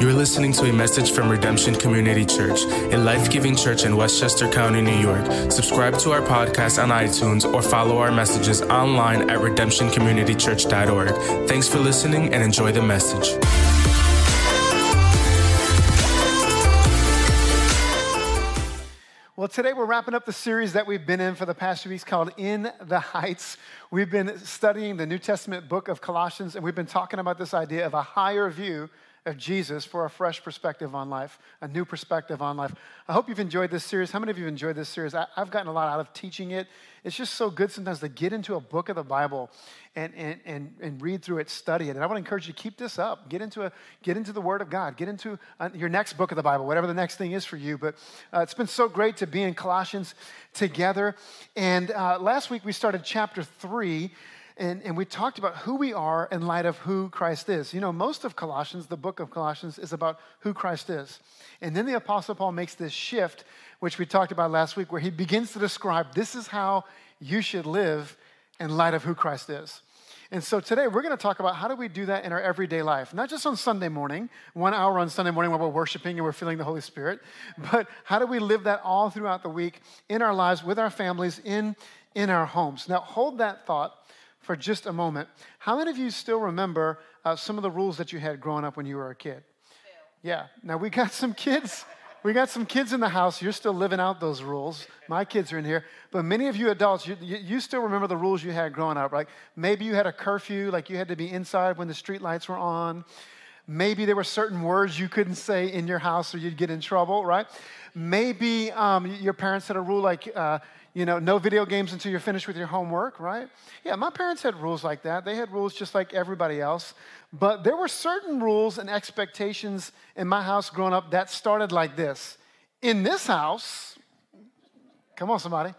You're listening to a message from Redemption Community Church, a life giving church in Westchester County, New York. Subscribe to our podcast on iTunes or follow our messages online at redemptioncommunitychurch.org. Thanks for listening and enjoy the message. Well, today we're wrapping up the series that we've been in for the past few weeks called In the Heights. We've been studying the New Testament book of Colossians, and we've been talking about this idea of a higher view of Jesus for a fresh perspective on life, a new perspective on life. I hope you've enjoyed this series. How many of you have enjoyed this series? I, have gotten a lot out of teaching it. It's just so good sometimes to get into a book of the Bible and, and, and, and read through it, study it. And I want to encourage you to keep this up. Get into, a, get into the Word of God. Get into uh, your next book of the Bible, whatever the next thing is for you. But uh, it's been so great to be in Colossians together. And uh, last week we started chapter 3 and, and we talked about who we are in light of who Christ is. You know, most of Colossians, the book of Colossians, is about who Christ is. And then the Apostle Paul makes this shift, which we talked about last week, where he begins to describe this is how you should live in light of who Christ is. And so today we're going to talk about how do we do that in our everyday life, not just on Sunday morning, one hour on Sunday morning while we're worshiping and we're feeling the Holy Spirit, but how do we live that all throughout the week in our lives, with our families, in, in our homes. Now hold that thought for just a moment. How many of you still remember uh, some of the rules that you had growing up when you were a kid? Yeah. Now we got some kids. We got some kids in the house. You're still living out those rules. My kids are in here. But many of you adults, you, you still remember the rules you had growing up, right? Maybe you had a curfew, like you had to be inside when the street lights were on. Maybe there were certain words you couldn't say in your house or you'd get in trouble, right? Maybe um, your parents had a rule like uh, you know, no video games until you're finished with your homework, right? Yeah, my parents had rules like that. They had rules just like everybody else. But there were certain rules and expectations in my house growing up that started like this. In this house, come on, somebody.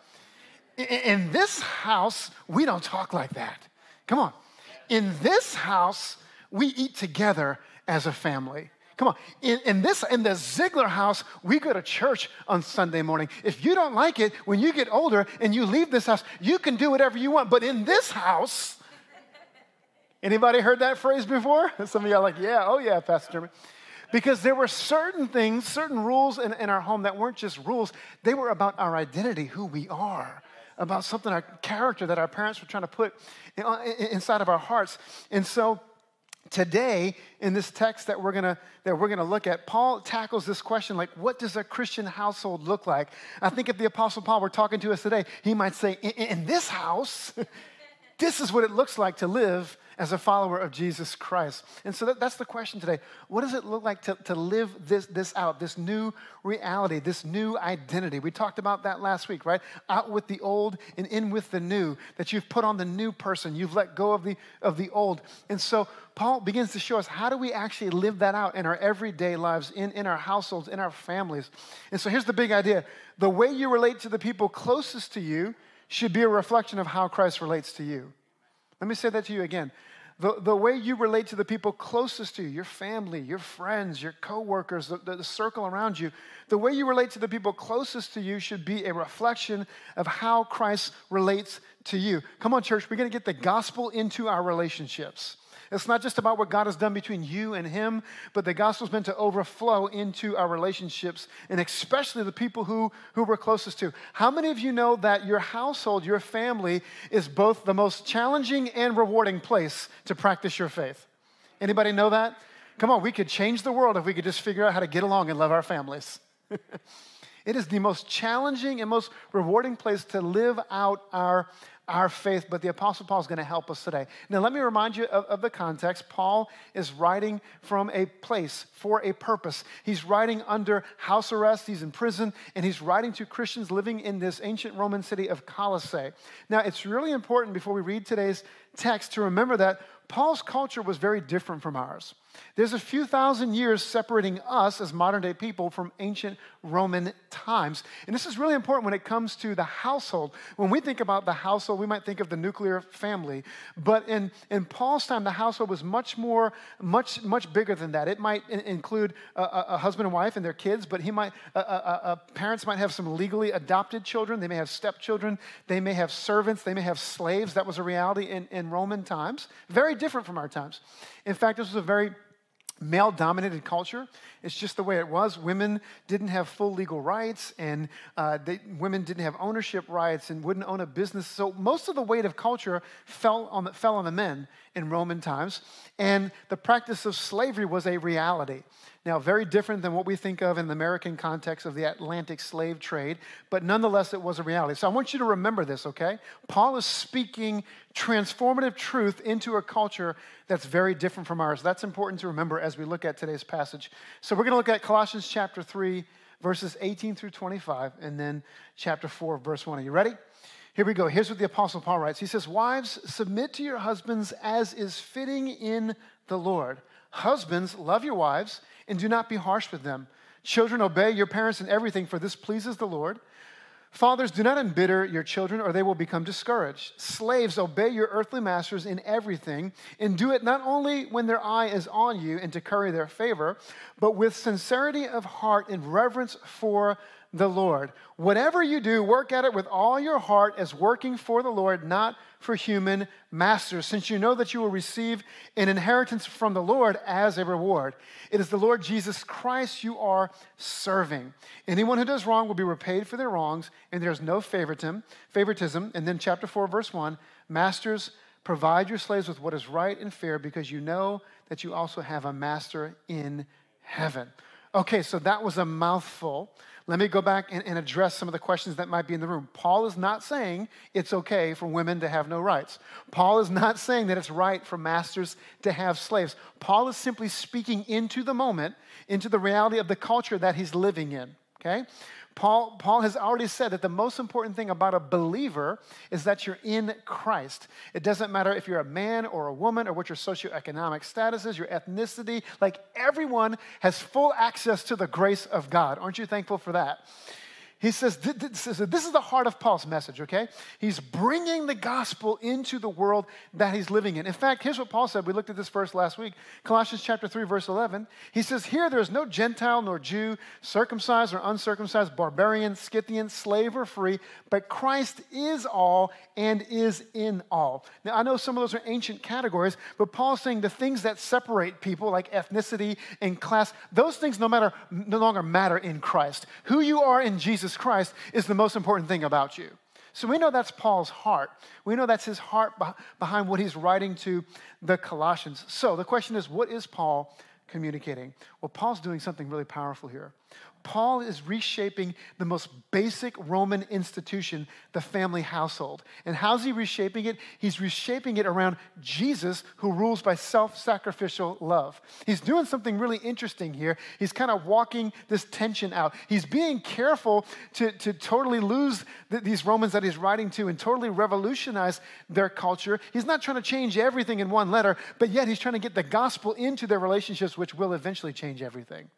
In this house, we don't talk like that. Come on. In this house, we eat together as a family. Come on. In, in, this, in the Ziegler house, we go to church on Sunday morning. If you don't like it, when you get older and you leave this house, you can do whatever you want. But in this house, anybody heard that phrase before? Some of y'all like, yeah, oh yeah, Pastor Jeremy. Because there were certain things, certain rules in, in our home that weren't just rules, they were about our identity, who we are about something, our character that our parents were trying to put inside of our hearts. And so today in this text that we're gonna that we're gonna look at paul tackles this question like what does a christian household look like? I think if the apostle paul were talking to us today he might say in, in this house this is what it looks like to live as a follower of Jesus Christ. And so that, that's the question today. What does it look like to, to live this, this out, this new reality, this new identity? We talked about that last week, right? Out with the old and in with the new, that you've put on the new person, you've let go of the, of the old. And so Paul begins to show us how do we actually live that out in our everyday lives, in, in our households, in our families. And so here's the big idea the way you relate to the people closest to you should be a reflection of how Christ relates to you. Let me say that to you again. The, the way you relate to the people closest to you, your family, your friends, your coworkers, the, the, the circle around you, the way you relate to the people closest to you should be a reflection of how Christ relates to you. Come on, church, we're going to get the gospel into our relationships. It's not just about what God has done between you and Him, but the gospel's meant to overflow into our relationships and especially the people who, who we're closest to. How many of you know that your household, your family, is both the most challenging and rewarding place to practice your faith? Anybody know that? Come on, we could change the world if we could just figure out how to get along and love our families. it is the most challenging and most rewarding place to live out our our faith, but the Apostle Paul is going to help us today. Now, let me remind you of, of, the context. Paul is writing from a place for a purpose. He's writing under house arrest, he's in prison, and he's writing to Christians living in this ancient Roman city of Colossae. Now, it's really important before we read today's text to remember that Paul's culture was very different from ours. There's a few thousand years separating us as modern day people from ancient Roman times. And this is really important when it comes to the household. When we think about the household, we might think of the nuclear family. But in, in Paul's time, the household was much more, much, much bigger than that. It might include a, a, husband and wife and their kids, but he might, a, parents might have some legally adopted children. They may have stepchildren. They may have servants. They may have slaves. That was a reality in, in Roman times. Very different from our times. In fact, this was a very male dominated culture. It's just the way it was. Women didn't have full legal rights, and uh, they, women didn't have ownership rights and wouldn't own a business. So most of the weight of culture fell on the, fell on the men in Roman times, and the practice of slavery was a reality. Now, very different than what we think of in the American context of the Atlantic slave trade, but nonetheless, it was a reality. So I want you to remember this, okay? Paul is speaking transformative truth into a culture that's very different from ours. That's important to remember as we look at today's passage. So we're going to look at Colossians chapter 3, verses 18 through 25, and then chapter 4, verse 1. Are you ready? Here we go. Here's what the Apostle Paul writes He says, Wives, submit to your husbands as is fitting in the Lord. Husbands, love your wives and do not be harsh with them. Children, obey your parents in everything, for this pleases the Lord. Fathers, do not embitter your children, or they will become discouraged. Slaves, obey your earthly masters in everything, and do it not only when their eye is on you and to curry their favor, but with sincerity of heart and reverence for the Lord. Whatever you do, work at it with all your heart as working for the Lord, not for human masters, since you know that you will receive an inheritance from the Lord as a reward. It is the Lord Jesus Christ you are serving. Anyone who does wrong will be repaid for their wrongs, and there's no favoritism. Favoritism. And then chapter 4, verse 1 Masters, provide your slaves with what is right and fair, because you know that you also have a master in heaven. Okay, so that was a mouthful. Let me go back and, and, address some of the questions that might be in the room. Paul is not saying it's okay for women to have no rights. Paul is not saying that it's right for masters to have slaves. Paul is simply speaking into the moment, into the reality of the culture that he's living in. Okay? Paul, Paul has already said that the most important thing about a believer is that you're in Christ. It doesn't matter if you're a man or a woman or what your socioeconomic status is, your ethnicity, like everyone has full access to the grace of God. Aren't you thankful for that? He says, this is the heart of Paul's message, okay? He's bringing the gospel into the world that he's living in. In fact, here's what Paul said. We looked at this verse last week, Colossians chapter 3, verse 11. He says, Here there is no Gentile nor Jew, circumcised or uncircumcised, barbarian, Scythian, slave or free, but Christ is all and is in all. Now, I know some of those are ancient categories, but Paul's saying the things that separate people, like ethnicity and class, those things no, matter, no longer matter in Christ. Who you are in Jesus Jesus Christ is the most important thing about you. So we know that's Paul's heart. We know that's his heart behind what he's writing to the Colossians. So the question is what is Paul communicating? Well, Paul's doing something really powerful here. Paul is reshaping the most basic Roman institution, the family household. And how's he reshaping it? He's reshaping it around Jesus, who rules by self sacrificial love. He's doing something really interesting here. He's kind of walking this tension out. He's being careful to, to totally lose the, these Romans that he's writing to and totally revolutionize their culture. He's not trying to change everything in one letter, but yet he's trying to get the gospel into their relationships, which will eventually change everything.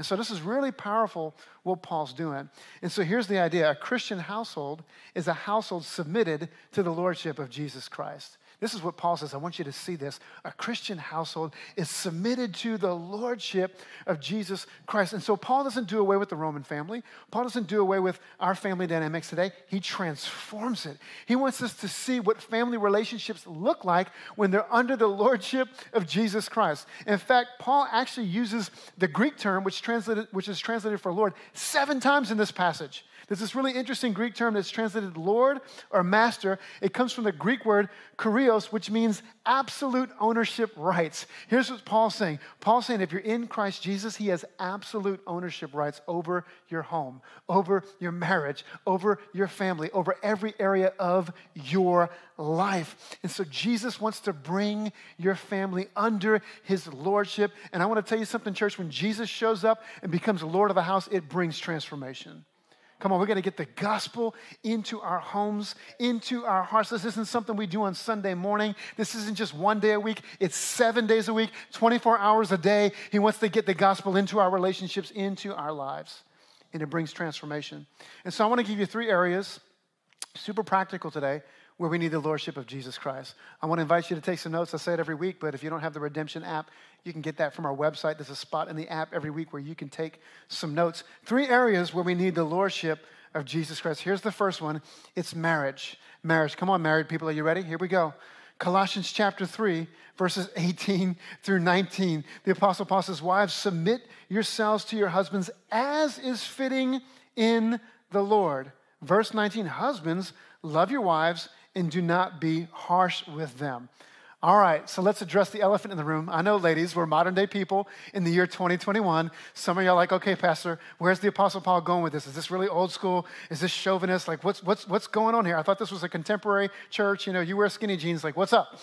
And so this is really powerful what Paul's doing. And so here's the idea a Christian household is a household submitted to the lordship of Jesus Christ. This is what Paul says. I want you to see this. A Christian household is submitted to the lordship of Jesus Christ. And so Paul doesn't do away with the Roman family. Paul doesn't do away with our family dynamics today. He transforms it. He wants us to see what family relationships look like when they're under the lordship of Jesus Christ. In fact, Paul actually uses the Greek term, which, translated, which is translated for Lord, seven times in this passage. There's this really interesting Greek term that's translated Lord or Master. It comes from the Greek word kurios, which means absolute ownership rights. Here's what Paul's saying Paul's saying if you're in Christ Jesus, he has absolute ownership rights over your home, over your marriage, over your family, over every area of your life. And so Jesus wants to bring your family under his lordship. And I want to tell you something, church, when Jesus shows up and becomes the Lord of the house, it brings transformation. Come on, we're going to get the gospel into our homes, into our hearts. This isn't something we do on Sunday morning. This isn't just one day a week, it's seven days a week, 24 hours a day. He wants to get the gospel into our relationships, into our lives, and it brings transformation. And so I want to give you three areas, super practical today, where we need the lordship of Jesus Christ. I want to invite you to take some notes. I say it every week, but if you don't have the Redemption app, you can get that from our website. There's a spot in the app every week where you can take some notes. Three areas where we need the lordship of Jesus Christ. Here's the first one it's marriage. Marriage. Come on, married people, are you ready? Here we go. Colossians chapter 3, verses 18 through 19. The Apostle Paul says, Wives, submit yourselves to your husbands as is fitting in the Lord. Verse 19 Husbands, love your wives and do not be harsh with them. All right, so let's address the elephant in the room. I know, ladies, we're modern day people in the year 2021. Some of y'all are like, okay, Pastor, where's the Apostle Paul going with this? Is this really old school? Is this chauvinist? Like, what's, what's, what's going on here? I thought this was a contemporary church. You know, you wear skinny jeans. Like, what's up?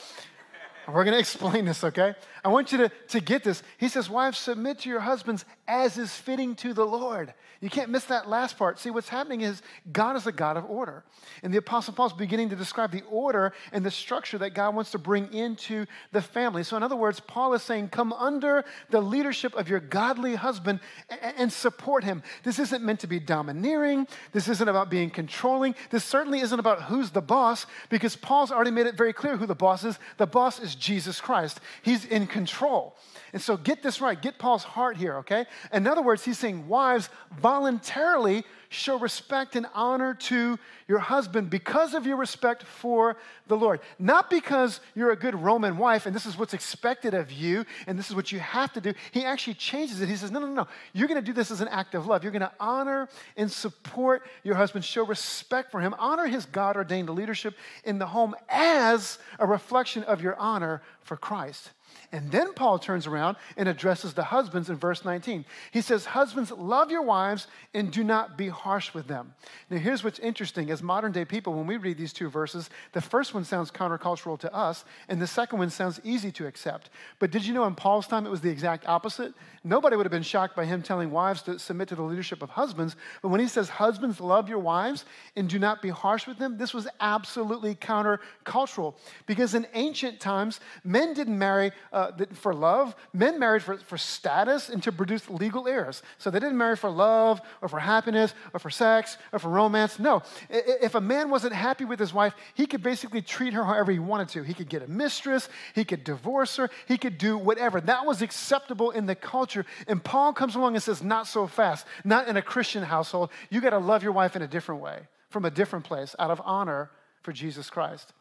We're going to explain this, okay? I want you to, to get this. He says, Wives, submit to your husbands as is fitting to the Lord. You can't miss that last part. See, what's happening is God is a God of order. And the Apostle Paul is beginning to describe the order and the structure that God wants to bring into the family. So, in other words, Paul is saying, Come under the leadership of your godly husband and support him. This isn't meant to be domineering. This isn't about being controlling. This certainly isn't about who's the boss because Paul's already made it very clear who the boss is. The boss is Jesus Christ, he's in control. And so get this right. Get Paul's heart here, okay? In other words, he's saying, wives, voluntarily show respect and honor to your husband because of your respect for the Lord. Not because you're a good Roman wife and this is what's expected of you and this is what you have to do. He actually changes it. He says, No, no, no. You're going to do this as an act of love. You're going to honor and support your husband, show respect for him, honor his God ordained leadership in the home as a reflection of your honor for Christ. And then Paul turns around and addresses the husbands in verse 19. He says, Husbands, love your wives and do not be harsh with them. Now, here's what's interesting. As modern day people, when we read these two verses, the first one sounds countercultural to us, and the second one sounds easy to accept. But did you know in Paul's time it was the exact opposite? Nobody would have been shocked by him telling wives to submit to the leadership of husbands. But when he says, Husbands, love your wives and do not be harsh with them, this was absolutely countercultural. Because in ancient times, men didn't marry uh, for love, men married for, for status and to produce legal heirs. So they didn't marry for love or for happiness or for sex or for romance. No. If a man wasn't happy with his wife, he could basically treat her however he wanted to. He could get a mistress, he could divorce her, he could do whatever. That was acceptable in the culture. And Paul comes along and says, Not so fast, not in a Christian household. You got to love your wife in a different way, from a different place, out of honor for Jesus Christ.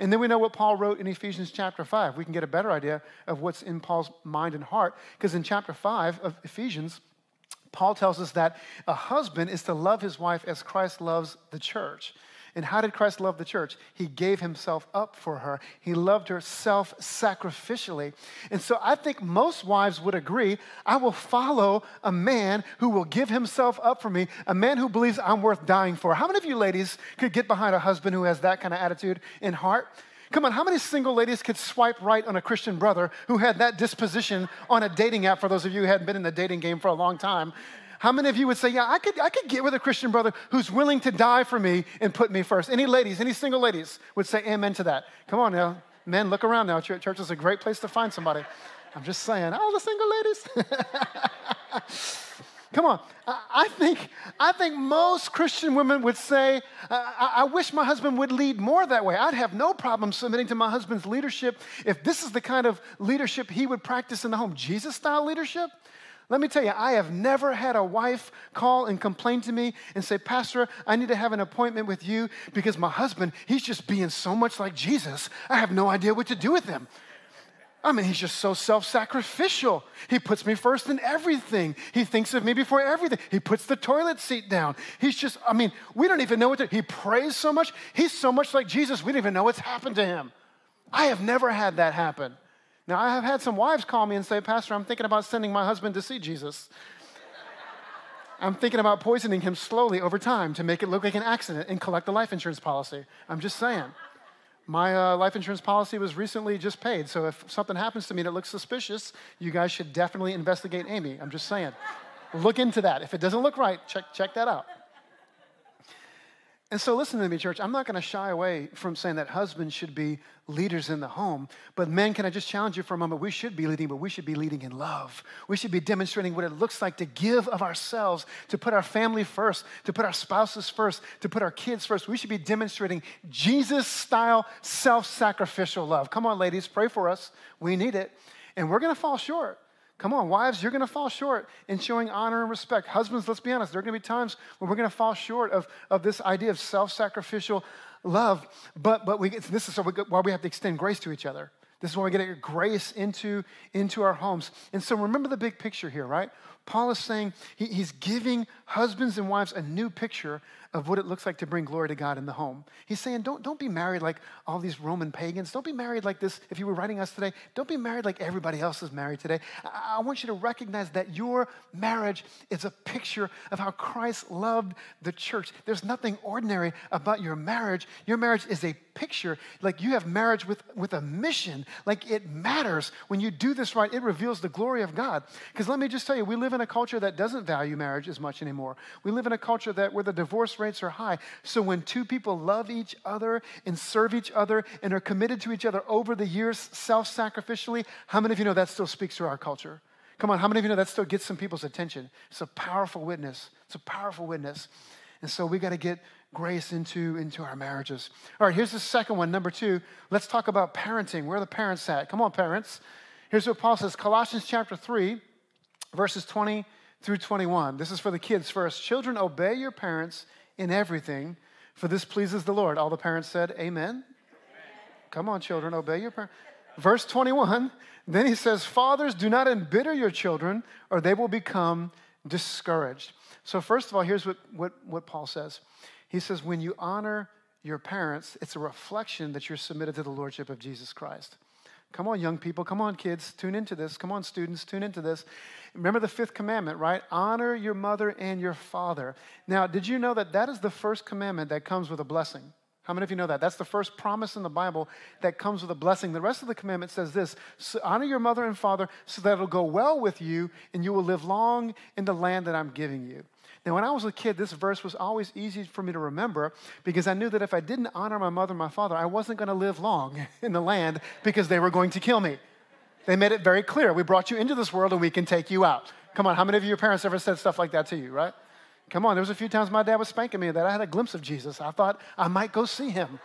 And then we know what Paul wrote in Ephesians chapter 5. We can get a better idea of what's in Paul's mind and heart, because in chapter 5 of Ephesians, Paul tells us that a husband is to love his wife as Christ loves the church. And how did Christ love the church? He gave himself up for her. He loved her self sacrificially. And so I think most wives would agree I will follow a man who will give himself up for me, a man who believes I'm worth dying for. How many of you ladies could get behind a husband who has that kind of attitude in heart? Come on, how many single ladies could swipe right on a Christian brother who had that disposition on a dating app for those of you who hadn't been in the dating game for a long time? How many of you would say, Yeah, I could, I could get with a Christian brother who's willing to die for me and put me first? Any ladies, any single ladies would say amen to that. Come on now. Men, look around now. Church is a great place to find somebody. I'm just saying, all the single ladies. Come on. I think, I think most Christian women would say, I, I, wish my husband would lead more that way. I'd have no problem submitting to my husband's leadership if this is the kind of leadership he would practice in the home Jesus style leadership. Let me tell you, I have never had a wife call and complain to me and say, Pastor, I need to have an appointment with you because my husband, he's just being so much like Jesus. I have no idea what to do with him. I mean, he's just so self sacrificial. He puts me first in everything. He thinks of me before everything. He puts the toilet seat down. He's just, I mean, we don't even know what to, he prays so much. He's so much like Jesus, we don't even know what's happened to him. I have never had that happen. Now, I have had some wives call me and say, Pastor, I'm thinking about sending my husband to see Jesus. I'm thinking about poisoning him slowly over time to make it look like an accident and collect the life insurance policy. I'm just saying. My uh, life insurance policy was recently just paid, so if something happens to me that looks suspicious, you guys should definitely investigate Amy. I'm just saying. look into that. If it doesn't look right, check, check that out. And so, listen to me, church. I'm not going to shy away from saying that husbands should be leaders in the home. But, men, can I just challenge you for a moment? We should be leading, but we should be leading in love. We should be demonstrating what it looks like to give of ourselves, to put our family first, to put our spouses first, to put our kids first. We should be demonstrating Jesus style, self sacrificial love. Come on, ladies, pray for us. We need it. And we're going to fall short. Come on, wives, you're going to fall short in showing honor and respect. Husbands, let's be honest, there are going to be times when we're going to fall short of, of this idea of self sacrificial love. But, but we, this is why we have to extend grace to each other. This is why we get grace into, into our homes. And so remember the big picture here, right? Paul is saying he, he's giving husbands and wives a new picture of what it looks like to bring glory to God in the home. He's saying, don't, don't be married like all these Roman pagans. Don't be married like this. If you were writing us today, don't be married like everybody else is married today. I, I want you to recognize that your marriage is a picture of how Christ loved the church. There's nothing ordinary about your marriage. Your marriage is a picture. Like you have marriage with, with a mission. Like it matters. When you do this right, it reveals the glory of God. Because let me just tell you, we live in a culture that doesn't value marriage as much anymore. We live in a culture that where the divorce rates are high. So when two people love each other and serve each other and are committed to each other over the years self sacrificially, how many of you know that still speaks to our culture? Come on, how many of you know that still gets some people's attention? It's a powerful witness. It's a powerful witness. And so we got to get grace into, into our marriages. All right, here's the second one. Number two, let's talk about parenting. Where are the parents at? Come on, parents. Here's what Paul says Colossians chapter 3, verses 20 through 21. This is for the kids first. Children, obey your parents in everything, for this pleases the Lord. All the parents said, Amen. Amen. Come on, children, obey your parents. Verse 21, then he says, Fathers, do not embitter your children, or they will become discouraged. So, first of all, here's what, what, what Paul says He says, When you honor your parents, it's a reflection that you're submitted to the Lordship of Jesus Christ. Come on, young people. Come on, kids. Tune into this. Come on, students. Tune into this. Remember the fifth commandment, right? Honor your mother and your father. Now, did you know that that is the first commandment that comes with a blessing? How many of you know that? That's the first promise in the Bible that comes with a blessing. The rest of the commandment says this honor your mother and father so that it'll go well with you and you will live long in the land that I'm giving you. Now, when I was a kid, this verse was always easy for me to remember because I knew that if I didn't honor my mother and my father, I wasn't going to live long in the land because they were going to kill me. They made it very clear. We brought you into this world and we can take you out. Come on, how many of your parents ever said stuff like that to you, right? Come on, there was a few times my dad was spanking me that I had a glimpse of Jesus. I thought I might go see him.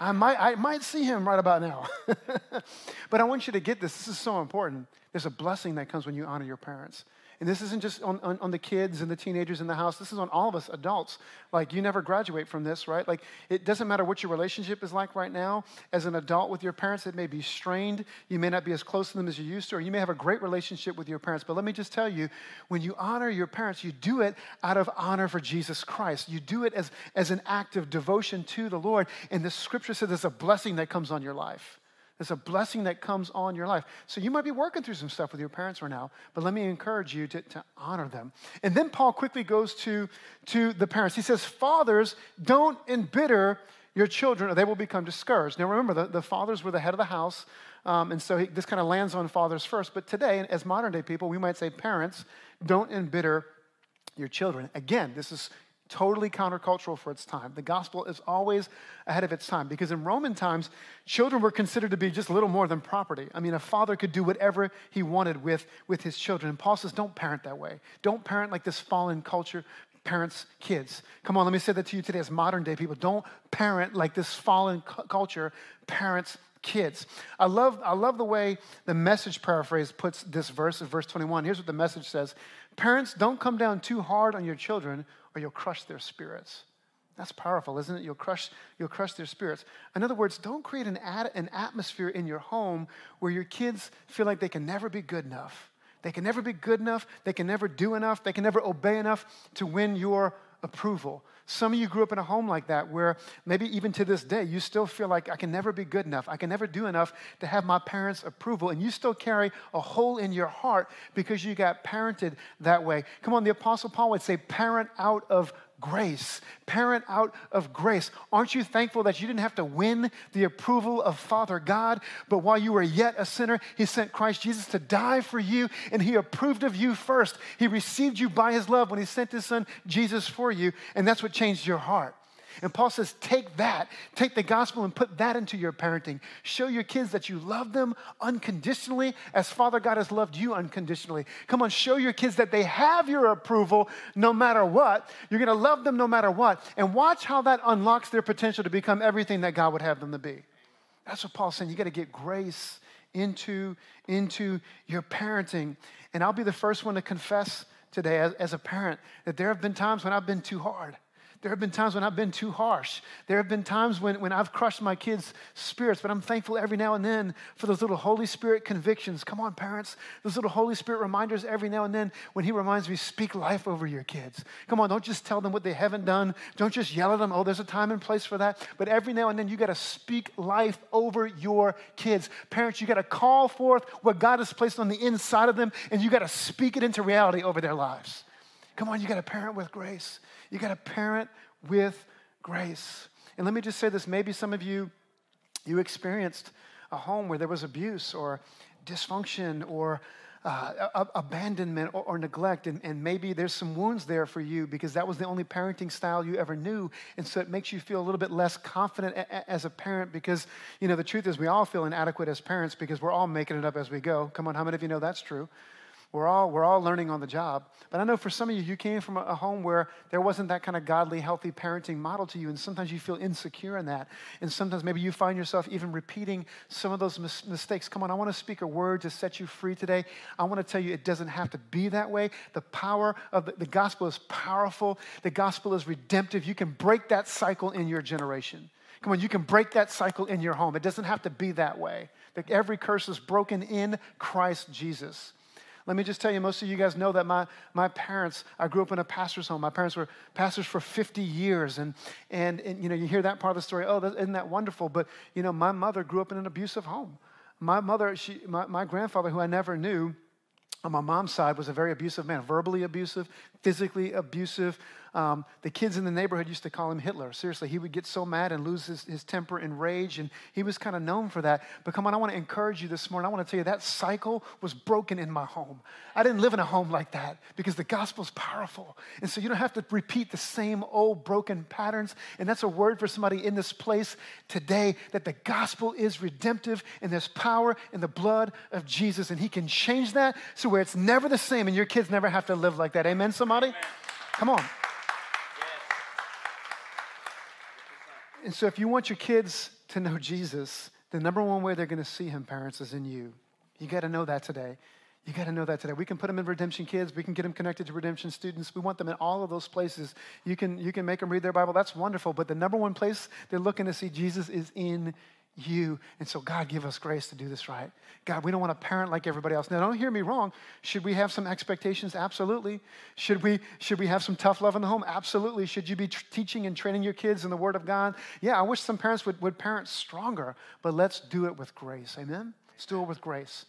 I might, I might see him right about now. but I want you to get this. This is so important. There's a blessing that comes when you honor your parents. And this isn't just on, on, on, the kids and the teenagers in the house. This is on all of us adults. Like, you never graduate from this, right? Like, it doesn't matter what your relationship is like right now. As an adult with your parents, it may be strained. You may not be as close to them as you used to, or you may have a great relationship with your parents. But let me just tell you when you honor your parents, you do it out of honor for Jesus Christ. You do it as, as an act of devotion to the Lord. And the scripture says there's a blessing that comes on your life. There's a blessing that comes on your life. So you might be working through some stuff with your parents right now, but let me encourage you to, to honor them. And then Paul quickly goes to, to the parents. He says, Fathers, don't embitter your children or they will become discouraged. Now remember, the, the fathers were the head of the house, um, and so he, this kind of lands on fathers first. But today, as modern day people, we might say, Parents, don't embitter your children. Again, this is totally countercultural for its time. The gospel is always ahead of its time because in Roman times, children were considered to be just little more than property. I mean, a father could do whatever he wanted with, with his children. And Paul says, don't parent that way. Don't parent like this fallen culture parents kids. Come on, let me say that to you today as modern day people. Don't parent like this fallen cu- culture parents kids. I love, I love the way the message paraphrase puts this verse in verse 21. Here's what the message says Parents, don't come down too hard on your children or you'll crush their spirits. That's powerful, isn't it? You'll crush, you'll crush their spirits. In other words, don't create an, ad, an atmosphere in your home where your kids feel like they can never be good enough. They can never be good enough. They can never do enough. They can never obey enough to win your approval. Some of you grew up in a home like that where maybe even to this day you still feel like I can never be good enough. I can never do enough to have my parents' approval. And you still carry a hole in your heart because you got parented that way. Come on, the Apostle Paul would say, parent out of grace. Parent out of grace. Aren't you thankful that you didn't have to win the approval of Father God, but while you were yet a sinner, He sent Christ Jesus to die for you, and He approved of you first. He received you by His love when He sent His Son Jesus for you, and that's what changed your heart. And Paul says, take that, take the gospel and put that into your parenting. Show your kids that you love them unconditionally as Father God has loved you unconditionally. Come on, show your kids that they have your approval no matter what. You're going to love them no matter what. And watch how that unlocks their potential to become everything that God would have them to be. That's what Paul's saying. You got to get grace into, into your parenting. And I'll be the first one to confess today as, as a parent that there have been times when I've been too hard There have been times when I've been too harsh. There have been times when, when I've crushed my kids' spirits, but I'm thankful every now and then for those little Holy Spirit convictions. Come on, parents. Those little Holy Spirit reminders every now and then when He reminds me, speak life over your kids. Come on, don't just tell them what they haven't done. Don't just yell at them, oh, there's a time and place for that. But every now and then you got to speak life over your kids. Parents, you got to call forth what God has placed on the inside of them, and you got to speak it into reality over their lives. Come on, you got to parent with grace. You got to parent with grace. And let me just say this maybe some of you, you experienced a home where there was abuse or dysfunction or uh, abandonment or, or neglect. And, and, maybe there's some wounds there for you because that was the only parenting style you ever knew. And so it makes you feel a little bit less confident a, a, as a parent because, you know, the truth is we all feel inadequate as parents because we're all making it up as we go. Come on, how many of you know that's true? We're all, we're all learning on the job. But I know for some of you, you came from a home where there wasn't that kind of godly, healthy parenting model to you, and sometimes you feel insecure in that. And sometimes maybe you find yourself even repeating some of those mis- mistakes. Come on, I want to speak a word to set you free today. I want to tell you it doesn't have to be that way. The power of the, the gospel is powerful, the gospel is redemptive. You can break that cycle in your generation. Come on, you can break that cycle in your home. It doesn't have to be that way. That every curse is broken in Christ Jesus. Let me just tell you, most of you guys know that my, my parents, I grew up in a pastor's home. My parents were pastors for 50 years. And, and, and you know, you hear that part of the story, oh, that, isn't that wonderful? But, you know, my mother grew up in an abusive home. My mother, she, my, my grandfather, who I never knew, on my mom's side was a very abusive man, verbally abusive, physically abusive, um, the kids in the neighborhood used to call him Hitler. Seriously, he would get so mad and lose his, his temper and rage, and he was kind of known for that. But come on, I want to encourage you this morning. I want to tell you that cycle was broken in my home. I didn't live in a home like that because the gospel's powerful. And so you don't have to repeat the same old broken patterns. And that's a word for somebody in this place today that the gospel is redemptive and there's power in the blood of Jesus. And he can change that so where it's never the same and your kids never have to live like that. Amen, somebody? Amen. Come on. And so, if you want your kids to know Jesus, the number one way they're going to see him, parents, is in you. You got to know that today. You got to know that today. We can put them in Redemption Kids. We can get them connected to Redemption students. We want them in all of those places. You can, you can make them read their Bible. That's wonderful. But the number one place they're looking to see Jesus is in you. And so, God, give us grace to do this right. God, we don't want to parent like everybody else. Now, don't hear me wrong. Should we have some expectations? Absolutely. Should we, should we have some tough love in the home? Absolutely. Should you be teaching and training your kids in the Word of God? Yeah, I wish some parents would, would parent stronger, but let's do it with grace. Amen? Let's do it with grace.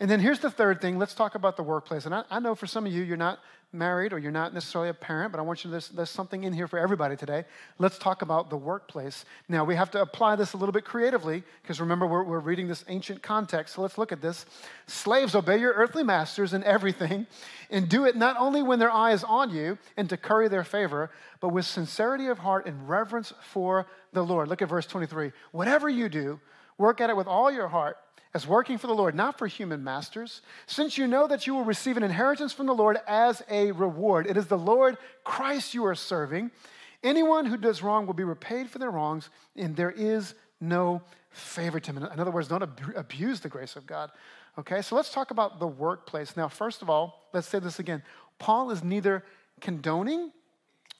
And then here's the third thing. Let's talk about the workplace. And I, I know for some of you, you're not married or you're not necessarily a parent, but I want you to, there's, there's something in here for everybody today. Let's talk about the workplace. Now, we have to apply this a little bit creatively because remember, we're, we're reading this ancient context. So let's look at this. Slaves, obey your earthly masters in everything and do it not only when their eye is on you and to curry their favor, but with sincerity of heart and reverence for the Lord. Look at verse 23. Whatever you do, work at it with all your heart as working for the Lord, not for human masters, since you know that you will receive an inheritance from the Lord as a reward. It is the Lord Christ you are serving. Anyone who does wrong will be repaid for their wrongs, and there is no favoritism. In other words, don't abuse the grace of God. Okay, so let's talk about the workplace. Now, first of all, let's say this again. Paul is neither condoning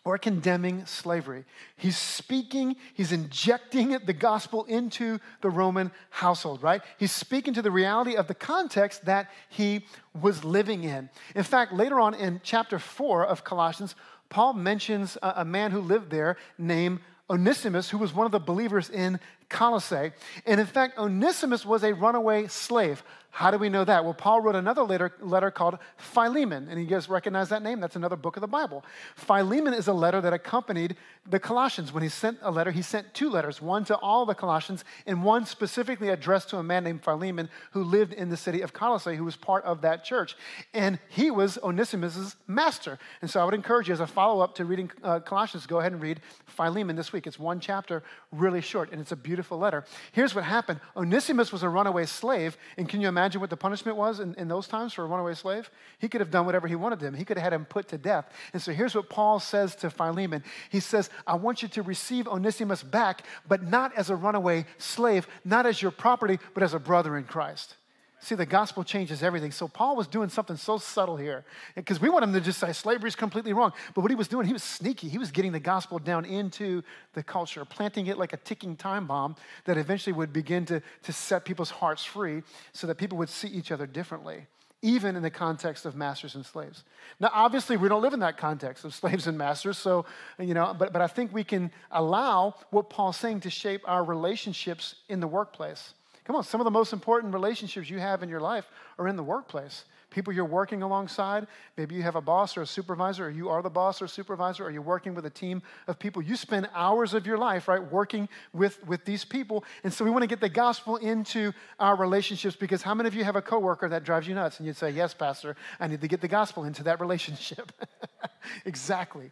or condemning slavery. He's speaking, he's injecting the gospel into the Roman household, right? He's speaking to the reality of the context that he was living in. In fact, later on in chapter 4 of Colossians, Paul mentions a, a man who lived there named Onesimus, who was one of the believers in Colossae. And in fact, Onesimus was a runaway slave. How do we know that? Well, Paul wrote another letter, letter called Philemon, and you guys recognize that name? That's another book of the Bible. Philemon is a letter that accompanied the Colossians. When he sent a letter, he sent two letters, one to all the Colossians, and one specifically addressed to a man named Philemon who lived in the city of Colossae, who was part of that church. And he was Onesimus' master. And so I would encourage you, as a follow up to reading uh, Colossians, go ahead and read Philemon this week. It's one chapter, really short, and it's a beautiful letter. Here's what happened Onesimus was a runaway slave, and can you imagine? imagine what the punishment was in, in those times for a runaway slave? He could have done whatever he wanted to him. He could have had him put to death. And so here's what Paul says to Philemon. He says, I want you to receive Onesimus back, but not as a runaway slave, not as your property, but as a brother in Christ. See, the gospel changes everything. So Paul was doing something so subtle here because we want him to just say slavery is completely wrong. But what he was doing, he was sneaky. He was getting the gospel down into the culture, planting it like a ticking time bomb that eventually would begin to, to set people's hearts free so that people would see each other differently even in the context of masters and slaves. Now, obviously, we don't live in that context of slaves and masters, so, you know, but, but I think we can allow what Paul's saying to shape our relationships in the workplace. Come on, some of the most important relationships you have in your life are in the workplace people you're working alongside. Maybe you have a boss or a supervisor, or you are the boss or supervisor, or you're working with a team of people. You spend hours of your life, right, working with, with these people. And so we want to get the gospel into our relationships because how many of you have a coworker that drives you nuts? And you'd say, Yes, Pastor, I need to get the gospel into that relationship. exactly.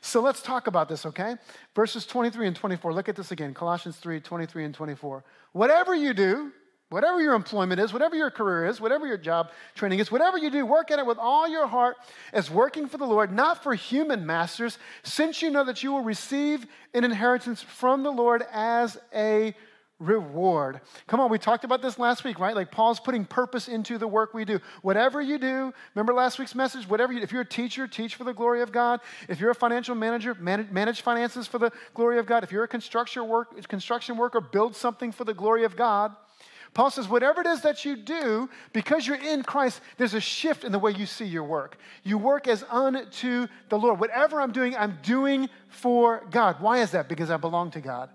So let's talk about this, okay? Verses 23 and 24. Look at this again Colossians 3 23 and 24. Whatever you do, Whatever your employment is, whatever your career is, whatever your job training is, whatever you do, work at it with all your heart as working for the Lord, not for human masters, since you know that you will receive an inheritance from the Lord as a reward. Come on, we talked about this last week, right? Like Paul's putting purpose into the work we do. Whatever you do, remember last week's message? Whatever you, if you're a teacher, teach for the glory of God. If you're a financial manager, manage, manage finances for the glory of God. If you're a construction work, construction worker, build something for the glory of God. Paul says, whatever it is that you do, because you're in Christ, there's a shift in the way you see your work. You work as unto the Lord. Whatever I'm doing, I'm doing for God. Why is that? Because I belong to God.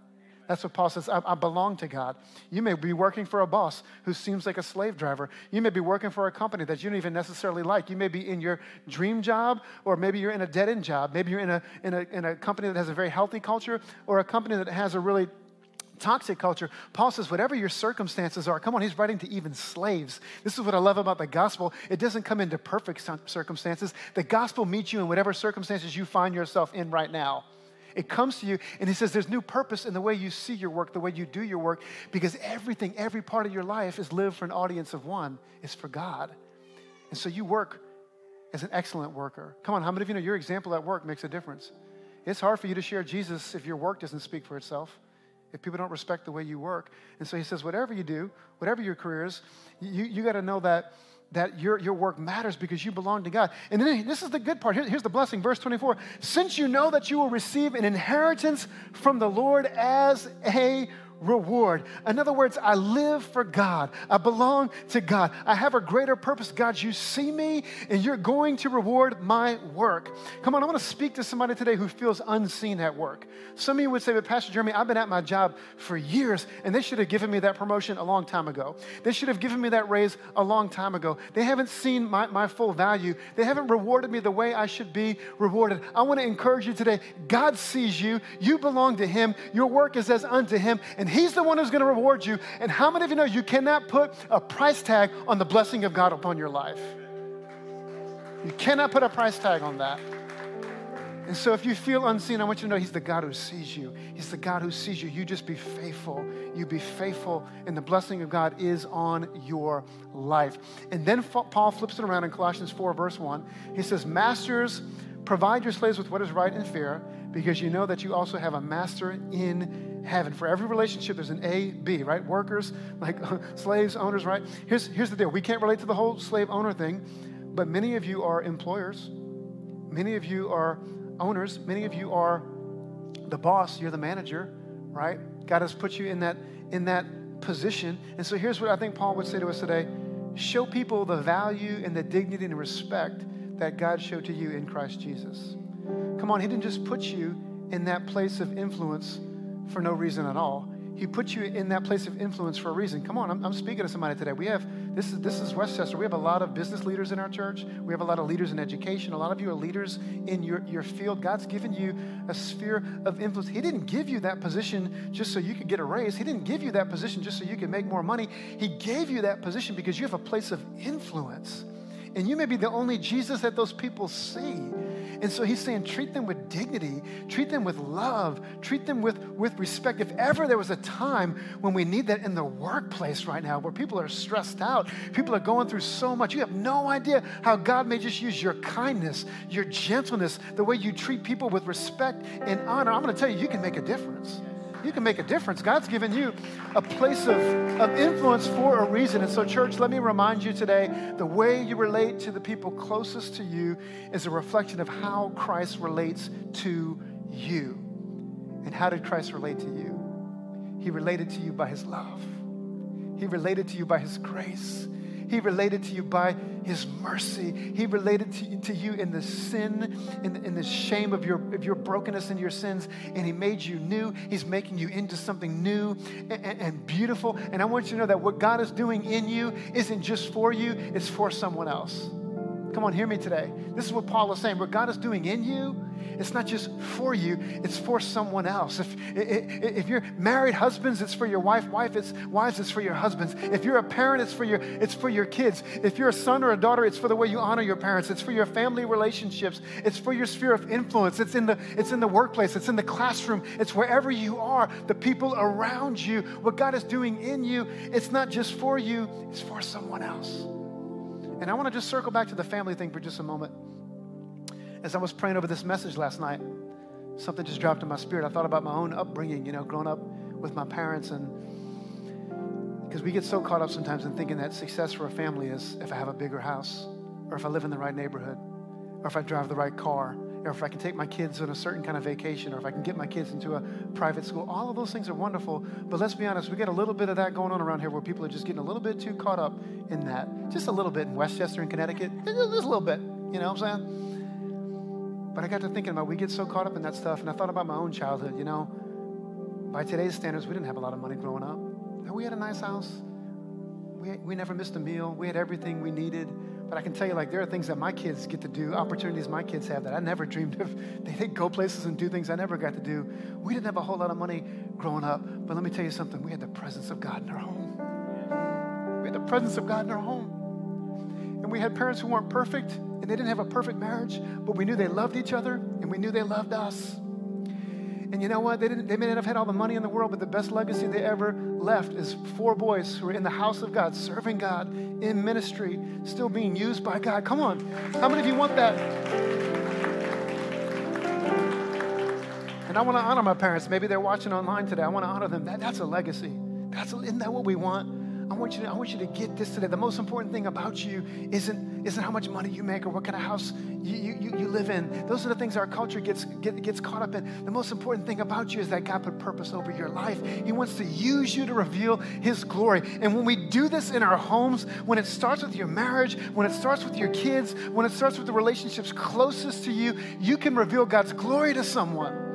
That's what Paul says. I, I, belong to God. You may be working for a boss who seems like a slave driver. You may be working for a company that you don't even necessarily like. You may be in your dream job, or maybe you're in a dead end job. Maybe you're in a, in, a, in a company that has a very healthy culture, or a company that has a really toxic culture, Paul says, whatever your circumstances are, come on, he's writing to even slaves. This is what I love about the gospel. It doesn't come into perfect circumstances. The gospel meets you in whatever circumstances you find yourself in right now. It comes to you, and he says there's new purpose in the way you see your work, the way you do your work, because everything, every part of your life is lived for an audience of one. It's for God. And so you work as an excellent worker. Come on, how many of you know your example at work makes a difference? It's hard for you to share Jesus if your work doesn't speak for itself if people don't respect the way you work. And so he says, whatever you do, whatever your career is, you, you got to know that, that your, your work matters because you belong to God. And then this is the good part. Here, here's the blessing, verse 24. Since you know that you will receive an inheritance from the Lord as a reward. In other words, I live for God. I belong to God. I have a greater purpose. God, you see me and you're going to reward my work. Come on, I want to speak to somebody today who feels unseen at work. Some of you would say, but Pastor Jeremy, I've been at my job for years and they should have given me that promotion a long time ago. They should have given me that raise a long time ago. They haven't seen my, my full value. They haven't rewarded me the way I should be rewarded. I want to encourage you today. God sees you. You belong to Him. Your work is as unto Him. And and He's the one who's going to reward you. And how many of you know you cannot put a price tag on the blessing of God upon your life? You cannot put a price tag on that. And so if you feel unseen, I want you to know He's the God who sees you. He's the God who sees you. You just be faithful. You be faithful, and the blessing of God is on your life. And then Paul flips it around in Colossians 4, verse 1. He says, Masters, provide your slaves with what is right and fair, because you know that you also have a master in heaven. For every relationship, there's an A, B, right? Workers, like slaves, owners, right? Here's, here's the deal we can't relate to the whole slave owner thing, but many of you are employers, many of you are owners, many of you are the boss, you're the manager, right? God has put you in that, in that position. And so here's what I think Paul would say to us today show people the value and the dignity and respect that God showed to you in Christ Jesus. Come on, He didn't just put you in that place of influence for no reason at all. He put you in that place of influence for a reason. Come on, I'm, I'm, speaking to somebody today. We have this is this is Westchester. We have a lot of business leaders in our church. We have a lot of leaders in education. A lot of you are leaders in your, your field. God's given you a sphere of influence. He didn't give you that position just so you could get a raise. He didn't give you that position just so you could make more money. He gave you that position because you have a place of influence. And you may be the only Jesus that those people see. And so he's saying, treat them with dignity, treat them with love, treat them with, with respect. If ever there was a time when we need that in the workplace right now, where people are stressed out, people are going through so much, you have no idea how God may just use your kindness, your gentleness, the way you treat people with respect and honor. I'm going to tell you, you can make a difference. You can make a difference. God's given you a place of, of influence for a reason. And so, church, let me remind you today the way you relate to the people closest to you is a reflection of how Christ relates to you. And how did Christ relate to you? He related to you by his love, he related to you by his grace. He related to you by His mercy. He related to, to you in the sin, in the, in the shame of your, of your brokenness and your sins, and He made you new. He's making you into something new and, and, and beautiful. And I want you to know that what God is doing in you isn't just for you, it's for someone else. Come on, hear me today. This is what Paul is saying. What God is doing in you, it's not just for you, it's for someone else. If, if you're married husbands, it's for your wife. Wife, it's wives, it's for your husbands. If you're a parent, it's for your, it's for your kids. If you're a son or a daughter, it's for the way you honor your parents. It's for your family relationships. It's for your sphere of influence. It's in the, it's in the workplace. It's in the classroom. It's wherever you are, the people around you. What God is doing in you, it's not just for you, it's for someone else. And I want to just circle back to the family thing for just a moment. As I was praying over this message last night, something just dropped in my spirit. I thought about my own upbringing, you know, growing up with my parents and because we get so caught up sometimes in thinking that success for a family is if I have a bigger house, or if I live in the right neighborhood, or if I drive the right car, or if I can take my kids on a certain kind of vacation, or if I can get my kids into a private school. All of those things are wonderful, but let's be honest, we get a little bit of that going on around here where people are just getting a little bit too caught up in that. Just a little bit in Westchester and Connecticut, just a little bit, you know what I'm saying? But I got to thinking about we get so caught up in that stuff, and I thought about my own childhood, you know. By today's standards, we didn't have a lot of money growing up. We had a nice house. We, we never missed a meal. We had everything we needed. But I can tell you, like, there are things that my kids get to do, opportunities my kids have that I never dreamed of. They, they go places and do things I never got to do. We didn't have a whole lot of money growing up. But let me tell you something we had the presence of God in our home. We had the presence of God in our home. And we had parents who weren't perfect, and they didn't have a perfect marriage, but we knew they loved each other, and we knew they loved us. And you know what? They, didn't, they may not have had all the money in the world, but the best legacy they ever left is four boys who are in the house of God, serving God in ministry, still being used by God. Come on. How many of you want that? And I want to honor my parents. Maybe they're watching online today. I want to honor them. That, that's a legacy. That's, isn't that what we want? I want you to, I want you to get this today. The most important thing about you isn't, isn't how much money you make or what kind of house you, you, you live in. Those are the things our culture gets, get, gets caught up in. The most important thing about you is that God put purpose over your life. He wants to use you to reveal His glory. And when we do this in our homes, when it starts with your marriage, when it starts with your kids, when it starts with the relationships closest to you, you can reveal God's glory to someone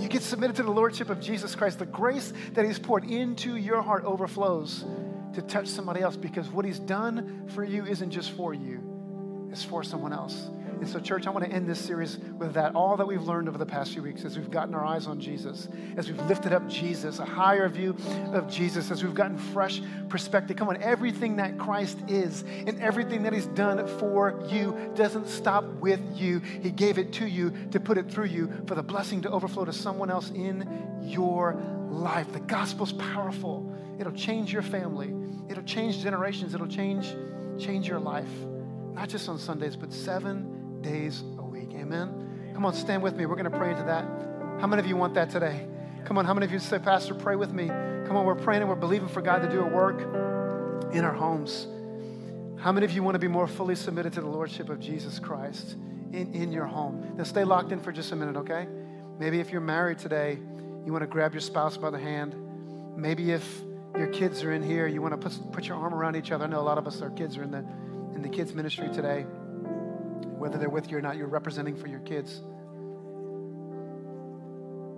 you get submitted to the Lordship of Jesus Christ, the grace that He's poured into your heart overflows to touch somebody else because what He's done for you isn't just for you, it's for someone else. And so, church, I want to end this series with that. All that we've learned over the past few weeks as we've gotten our eyes on Jesus, as we've lifted up Jesus, a higher view of Jesus, as we've gotten fresh perspective. Come on, everything that Christ is and everything that He's done for you doesn't stop with you. He gave it to you to put it through you for the blessing to overflow to someone else in your life. The gospel's powerful. It'll change your family. It'll change generations. It'll change, change your life. Not just on Sundays, but seven days a week. Amen. Come on, stand with me. We're going to pray into that. How many of you want that today? Come on, how many of you say, Pastor, pray with me? Come on, we're praying and we're believing for God to do a work in our homes. How many of you want to be more fully submitted to the Lordship of Jesus Christ in, in your home? Now, stay locked in for just a minute, okay? Maybe if you're married today, you want to grab your spouse by the hand. Maybe if your kids are in here, you want to put, put your arm around each other. I know a lot of us, our kids are in the, in the kids' ministry today. Whether they're with you or not, you're representing for your kids.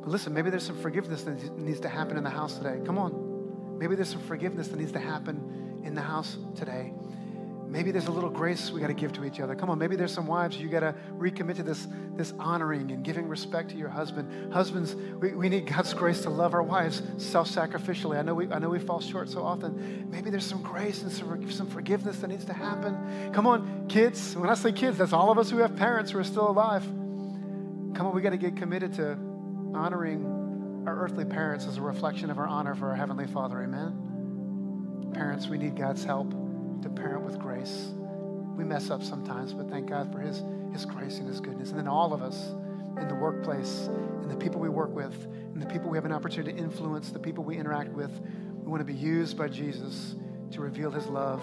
But listen, maybe there's some forgiveness that needs to happen in the house today. Come on. Maybe there's some forgiveness that needs to happen in the house today. Maybe there's a little grace we got to give to each other. Come on, maybe there's some wives you got to recommit to this, this honoring and giving respect to your husband. Husbands, we, we need God's grace to love our wives self-sacrificially. I know we I know we fall short so often. Maybe there's some grace and some, some forgiveness that needs to happen. Come on, kids. When I say kids, that's all of us who have parents who are still alive. Come on, we got to get committed to honoring our earthly parents as a reflection of our honor for our Heavenly Father. Amen. Parents, we need God's help to parent with grace. We mess up sometimes, but thank God for His, His grace and His goodness. And then all of us in the workplace and the people we work with, and the people we have an opportunity to influence, the people we interact with. We want to be used by Jesus to reveal his love,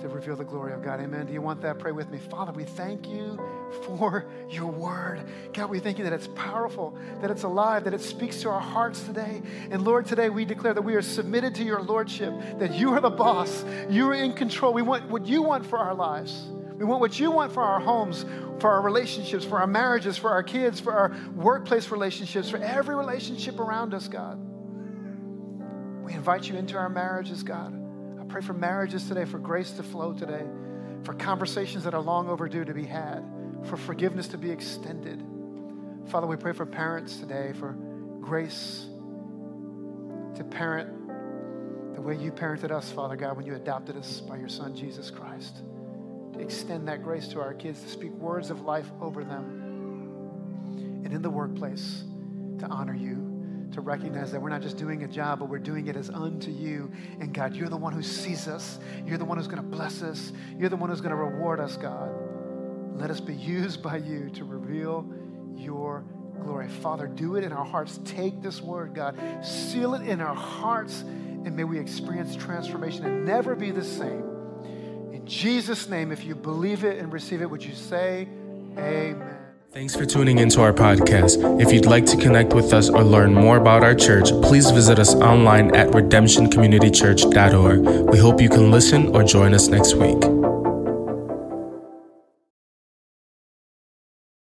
to reveal the glory of God. Amen. Do you want that? Pray with me. Father, we thank you for your word. God, we thank you that it's powerful, that it's alive, that it speaks to our hearts today. And Lord, today we declare that we are submitted to your lordship, that you are the boss, you are in control. We want what you want for our lives. We want what you want for our homes, for our relationships, for our marriages, for our kids, for our workplace relationships, for every relationship around us, God. We invite you into our marriages, God. Pray for marriages today, for grace to flow today, for conversations that are long overdue to be had, for forgiveness to be extended. Father, we pray for parents today, for grace to parent the way you parented us, Father God, when you adopted us by your Son, Jesus Christ. To extend that grace to our kids, to speak words of life over them. And in the workplace, to honor you to recognize that we're not just doing a job, but we're doing it as unto you. And God, you're the one who sees us. You're the one who's going to bless us. You're the one who's going to reward us, God. Let us be used by you to reveal your glory. Father, do it in our hearts. Take this word, God, seal it in our hearts, and may we experience transformation and never be the same. In Jesus' name, if you believe it and receive it, would you say, Amen? Thanks for tuning into our podcast. If you'd like to connect with us or learn more about our church, please visit us online at redemptioncommunitychurch.org. We hope you can listen or join us next week.